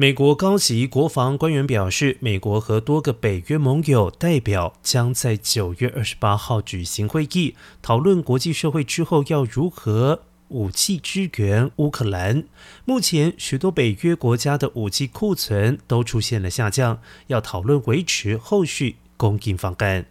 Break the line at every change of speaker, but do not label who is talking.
美国高级国防官员表示美国和多个北约盟友代表将在九月二十八号举行会议讨论国际社会之后要如何武器支援乌克兰。目前许多北约国家的武器库存都出现了下降要讨论维持后续供应方案。